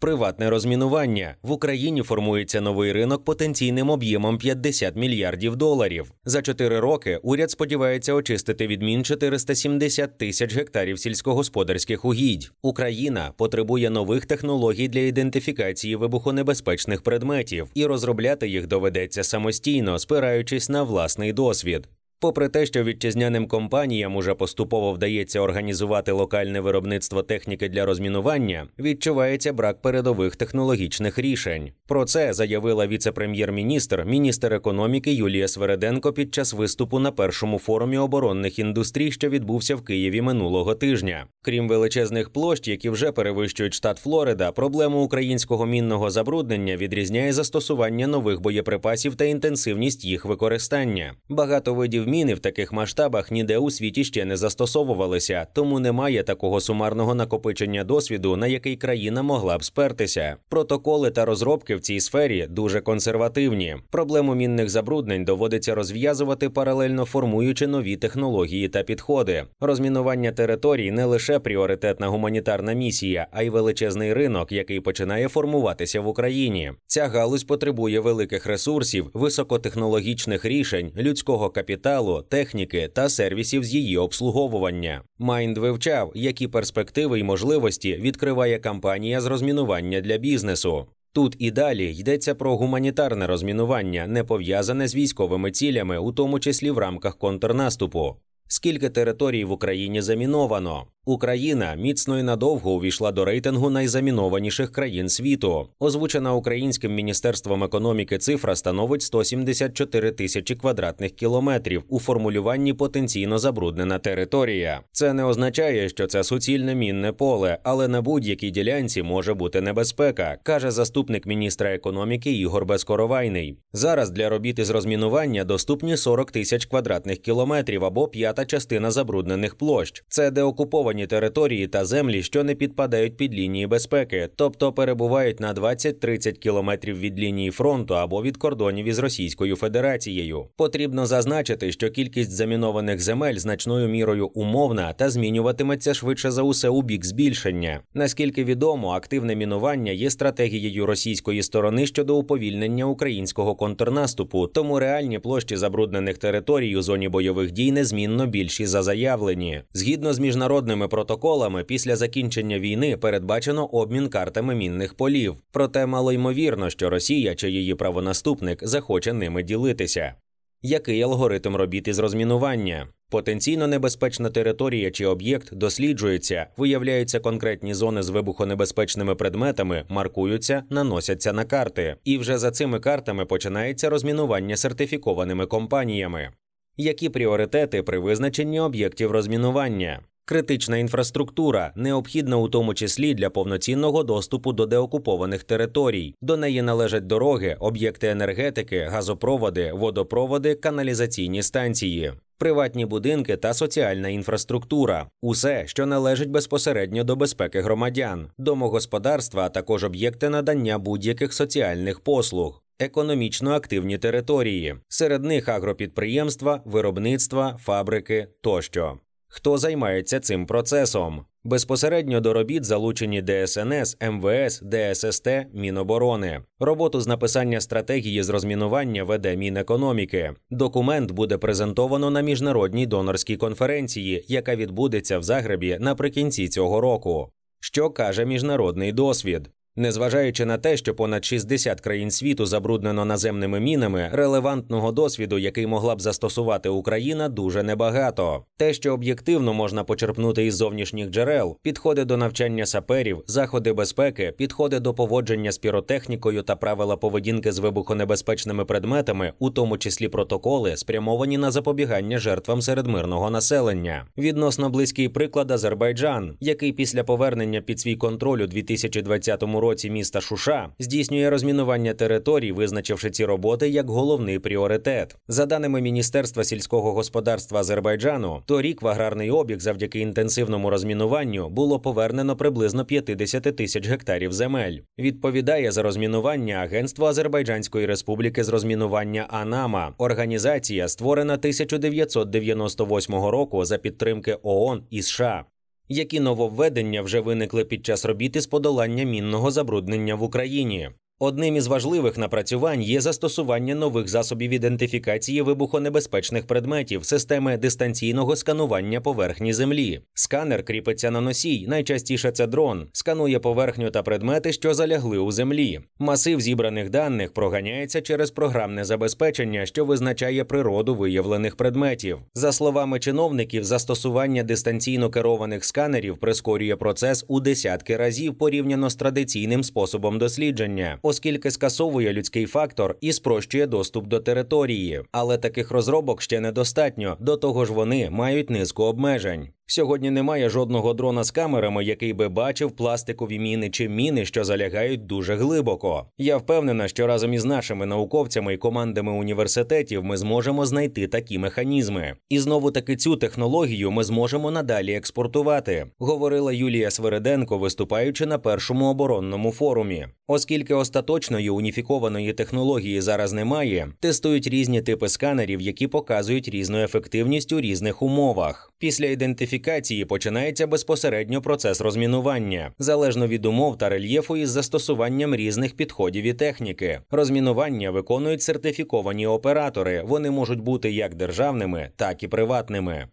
Приватне розмінування в Україні формується новий ринок потенційним об'ємом 50 мільярдів доларів. За чотири роки уряд сподівається очистити від мін 470 тисяч гектарів сільськогосподарських угідь. Україна потребує нових технологій для ідентифікації вибухонебезпечних предметів, і розробляти їх доведеться самостійно, спираючись на власний досвід. Попри те, що вітчизняним компаніям уже поступово вдається організувати локальне виробництво техніки для розмінування, відчувається брак передових технологічних рішень. Про це заявила віце-прем'єр-міністр, міністр економіки Юлія Свереденко під час виступу на першому форумі оборонних індустрій, що відбувся в Києві минулого тижня. Крім величезних площ, які вже перевищують штат Флорида, проблему українського мінного забруднення відрізняє застосування нових боєприпасів та інтенсивність їх використання. Багато видів міни в таких масштабах ніде у світі ще не застосовувалися, тому немає такого сумарного накопичення досвіду, на який країна могла б спертися. Протоколи та розробки в цій сфері дуже консервативні. Проблему мінних забруднень доводиться розв'язувати паралельно формуючи нові технології та підходи. Розмінування територій не лише пріоритетна гуманітарна місія, а й величезний ринок, який починає формуватися в Україні. Ця галузь потребує великих ресурсів, високотехнологічних рішень, людського капіталу, техніки та сервісів з її обслуговування. Майнд вивчав, які перспективи й можливості відкриває кампанія з розмінування для бізнесу. Тут і далі йдеться про гуманітарне розмінування, не пов'язане з військовими цілями, у тому числі в рамках контрнаступу. Скільки територій в Україні заміновано? Україна міцно і надовго увійшла до рейтингу найзамінованіших країн світу. Озвучена українським міністерством економіки цифра становить 174 тисячі квадратних кілометрів у формулюванні потенційно забруднена територія. Це не означає, що це суцільне мінне поле, але на будь-якій ділянці може бути небезпека, каже заступник міністра економіки Ігор Безкоровайний. Зараз для робіт із розмінування доступні 40 тисяч квадратних кілометрів або п'ята частина забруднених площ. Це деокуповані території та землі, що не підпадають під лінії безпеки, тобто перебувають на 20-30 кілометрів від лінії фронту або від кордонів із Російською Федерацією. Потрібно зазначити, що кількість замінованих земель значною мірою умовна та змінюватиметься швидше за усе у бік збільшення. Наскільки відомо, активне мінування є стратегією російської сторони щодо уповільнення українського контрнаступу, тому реальні площі забруднених територій у зоні бойових дій незмінно більші за заявлені. Згідно з міжнародними протоколами, після закінчення війни передбачено обмін картами мінних полів. Проте мало ймовірно, що Росія чи її правонаступник захоче ними ділитися. Який алгоритм робіт із розмінування? Потенційно небезпечна територія чи об'єкт досліджується, виявляються конкретні зони з вибухонебезпечними предметами, маркуються, наносяться на карти. І вже за цими картами починається розмінування сертифікованими компаніями. Які пріоритети при визначенні об'єктів розмінування? Критична інфраструктура необхідна у тому числі для повноцінного доступу до деокупованих територій. До неї належать дороги, об'єкти енергетики, газопроводи, водопроводи, каналізаційні станції. Приватні будинки та соціальна інфраструктура усе, що належить безпосередньо до безпеки громадян, домогосподарства, а також об'єкти надання будь-яких соціальних послуг, економічно активні території, серед них агропідприємства, виробництва, фабрики тощо. Хто займається цим процесом? Безпосередньо до робіт залучені ДСНС, МВС, ДССТ, Міноборони. Роботу з написання стратегії з розмінування веде Мінекономіки. Документ буде презентовано на міжнародній донорській конференції, яка відбудеться в Загребі наприкінці цього року. Що каже міжнародний досвід? Незважаючи на те, що понад 60 країн світу забруднено наземними мінами, релевантного досвіду, який могла б застосувати Україна, дуже небагато. Те, що об'єктивно можна почерпнути із зовнішніх джерел, підходи до навчання саперів, заходи безпеки, підходи до поводження з піротехнікою та правила поведінки з вибухонебезпечними предметами, у тому числі протоколи, спрямовані на запобігання жертвам серед мирного населення. Відносно близький приклад Азербайджан, який після повернення під свій контроль у 2020 році році міста Шуша здійснює розмінування територій, визначивши ці роботи як головний пріоритет. За даними Міністерства сільського господарства Азербайджану, торік в аграрний обіг завдяки інтенсивному розмінуванню було повернено приблизно 50 тисяч гектарів земель. Відповідає за розмінування Агентство Азербайджанської республіки з розмінування Анама, організація створена 1998 року за підтримки ООН і США. Які нововведення вже виникли під час робіт із подолання мінного забруднення в Україні? Одним із важливих напрацювань є застосування нових засобів ідентифікації вибухонебезпечних предметів системи дистанційного сканування поверхні землі. Сканер кріпиться на носій, найчастіше це дрон, сканує поверхню та предмети, що залягли у землі. Масив зібраних даних проганяється через програмне забезпечення, що визначає природу виявлених предметів. За словами чиновників, застосування дистанційно керованих сканерів прискорює процес у десятки разів порівняно з традиційним способом дослідження оскільки скасовує людський фактор і спрощує доступ до території. Але таких розробок ще недостатньо. До того ж, вони мають низку обмежень. Сьогодні немає жодного дрона з камерами, який би бачив пластикові міни чи міни, що залягають дуже глибоко. Я впевнена, що разом із нашими науковцями і командами університетів ми зможемо знайти такі механізми. І знову таки цю технологію ми зможемо надалі експортувати, говорила Юлія Свериденко, виступаючи на першому оборонному форумі. Оскільки остаточної уніфікованої технології зараз немає, тестують різні типи сканерів, які показують різну ефективність у різних умовах. Після ідентифікації починається безпосередньо процес розмінування, залежно від умов та рельєфу із застосуванням різних підходів і техніки. Розмінування виконують сертифіковані оператори. Вони можуть бути як державними, так і приватними.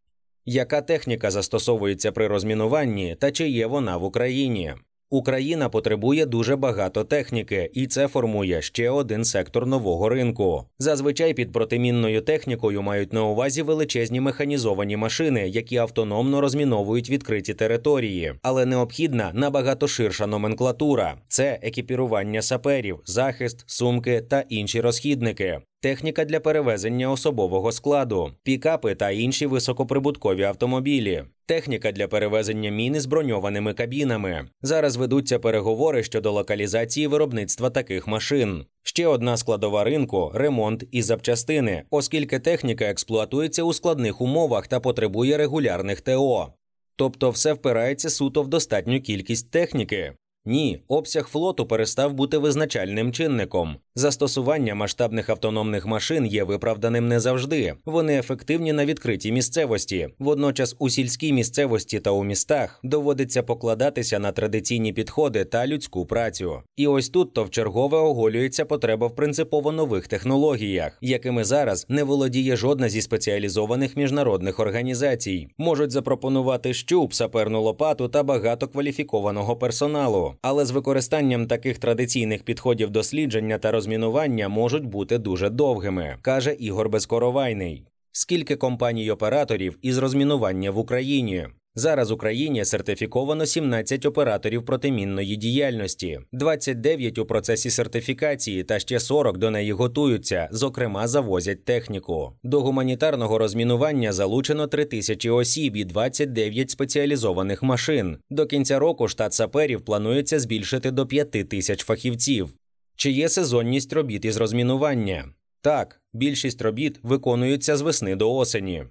Яка техніка застосовується при розмінуванні та чи є вона в Україні? Україна потребує дуже багато техніки, і це формує ще один сектор нового ринку. Зазвичай під протимінною технікою мають на увазі величезні механізовані машини, які автономно розміновують відкриті території, але необхідна набагато ширша номенклатура: це екіпірування саперів, захист, сумки та інші розхідники техніка для перевезення особового складу, пікапи та інші високоприбуткові автомобілі, техніка для перевезення міни з броньованими кабінами. Зараз ведуться переговори щодо локалізації виробництва таких машин. Ще одна складова ринку ремонт і запчастини, оскільки техніка експлуатується у складних умовах та потребує регулярних ТО. Тобто все впирається суто в достатню кількість техніки. Ні, обсяг флоту перестав бути визначальним чинником. Застосування масштабних автономних машин є виправданим не завжди. Вони ефективні на відкритій місцевості. Водночас у сільській місцевості та у містах доводиться покладатися на традиційні підходи та людську працю. І ось тут то вчергове оголюється потреба в принципово нових технологіях, якими зараз не володіє жодна зі спеціалізованих міжнародних організацій. Можуть запропонувати щуп, саперну лопату та багато кваліфікованого персоналу але з використанням таких традиційних підходів дослідження та розмінування можуть бути дуже довгими, каже Ігор Безкоровайний. Скільки компаній операторів із розмінування в Україні? Зараз Україні сертифіковано 17 операторів протимінної діяльності, 29 у процесі сертифікації та ще 40 до неї готуються, зокрема, завозять техніку. До гуманітарного розмінування залучено 3 тисячі осіб і 29 спеціалізованих машин. До кінця року штат саперів планується збільшити до 5 тисяч фахівців. Чи є сезонність робіт із розмінування? Так, більшість робіт виконуються з весни до осені.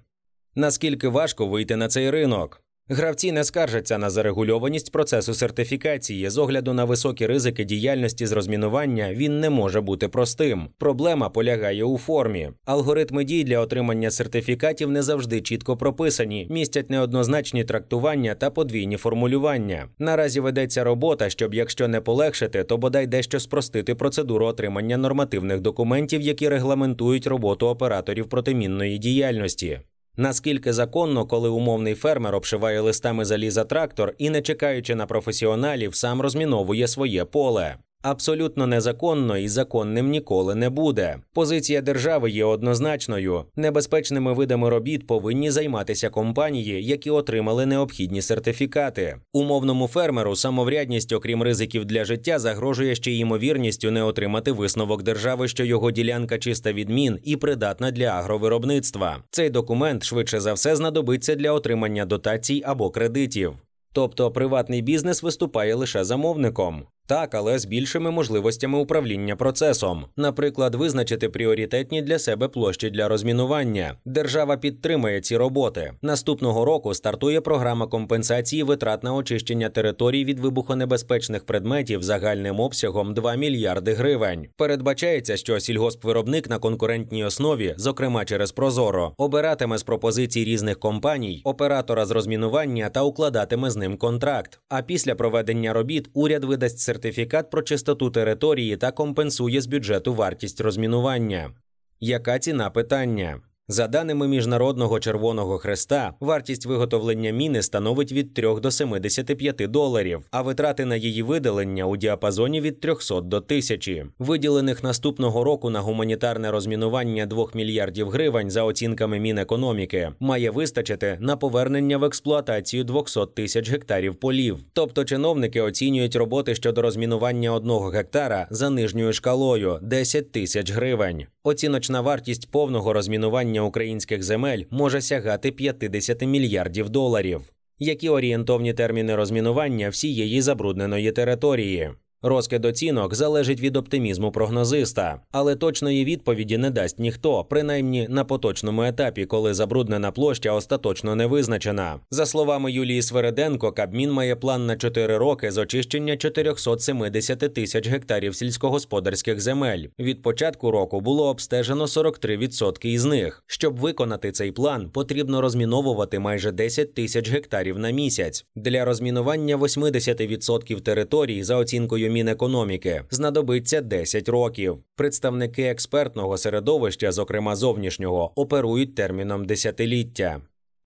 Наскільки важко вийти на цей ринок? Гравці не скаржаться на зарегульованість процесу сертифікації з огляду на високі ризики діяльності з розмінування. Він не може бути простим. Проблема полягає у формі. Алгоритми дій для отримання сертифікатів не завжди чітко прописані, містять неоднозначні трактування та подвійні формулювання. Наразі ведеться робота, щоб, якщо не полегшити, то бодай дещо спростити процедуру отримання нормативних документів, які регламентують роботу операторів протимінної діяльності. Наскільки законно, коли умовний фермер обшиває листами заліза трактор і, не чекаючи на професіоналів, сам розміновує своє поле. Абсолютно незаконно і законним ніколи не буде. Позиція держави є однозначною. Небезпечними видами робіт повинні займатися компанії, які отримали необхідні сертифікати. Умовному фермеру самоврядність, окрім ризиків для життя, загрожує ще й ймовірністю не отримати висновок держави, що його ділянка чиста відмін і придатна для агровиробництва. Цей документ швидше за все знадобиться для отримання дотацій або кредитів. Тобто приватний бізнес виступає лише замовником. Так, але з більшими можливостями управління процесом, наприклад, визначити пріоритетні для себе площі для розмінування. Держава підтримує ці роботи. Наступного року стартує програма компенсації витрат на очищення територій від вибухонебезпечних предметів загальним обсягом 2 мільярди гривень. Передбачається, що сільгоспвиробник на конкурентній основі, зокрема через Прозоро, обиратиме з пропозицій різних компаній оператора з розмінування та укладатиме з ним контракт. А після проведення робіт уряд видасть сертифікат про чистоту території та компенсує з бюджету вартість розмінування. Яка ціна питання? За даними Міжнародного Червоного Хреста, вартість виготовлення міни становить від 3 до 75 доларів, а витрати на її видалення у діапазоні від 300 до 1000. Виділених наступного року на гуманітарне розмінування 2 мільярдів гривень за оцінками Мінекономіки має вистачити на повернення в експлуатацію 200 тисяч гектарів полів. Тобто чиновники оцінюють роботи щодо розмінування одного гектара за нижньою шкалою 10 тисяч гривень. Оціночна вартість повного розмінування українських земель може сягати 50 мільярдів доларів. Які орієнтовні терміни розмінування всієї забрудненої території? Розкид оцінок залежить від оптимізму прогнозиста, але точної відповіді не дасть ніхто, принаймні на поточному етапі, коли забруднена площа остаточно не визначена. За словами Юлії Свереденко, Кабмін має план на 4 роки з очищення 470 тисяч гектарів сільськогосподарських земель. Від початку року було обстежено 43% із них. Щоб виконати цей план, потрібно розміновувати майже 10 тисяч гектарів на місяць. Для розмінування 80% територій за оцінкою Мінекономіки знадобиться 10 років. Представники експертного середовища, зокрема зовнішнього, оперують терміном десятиліття.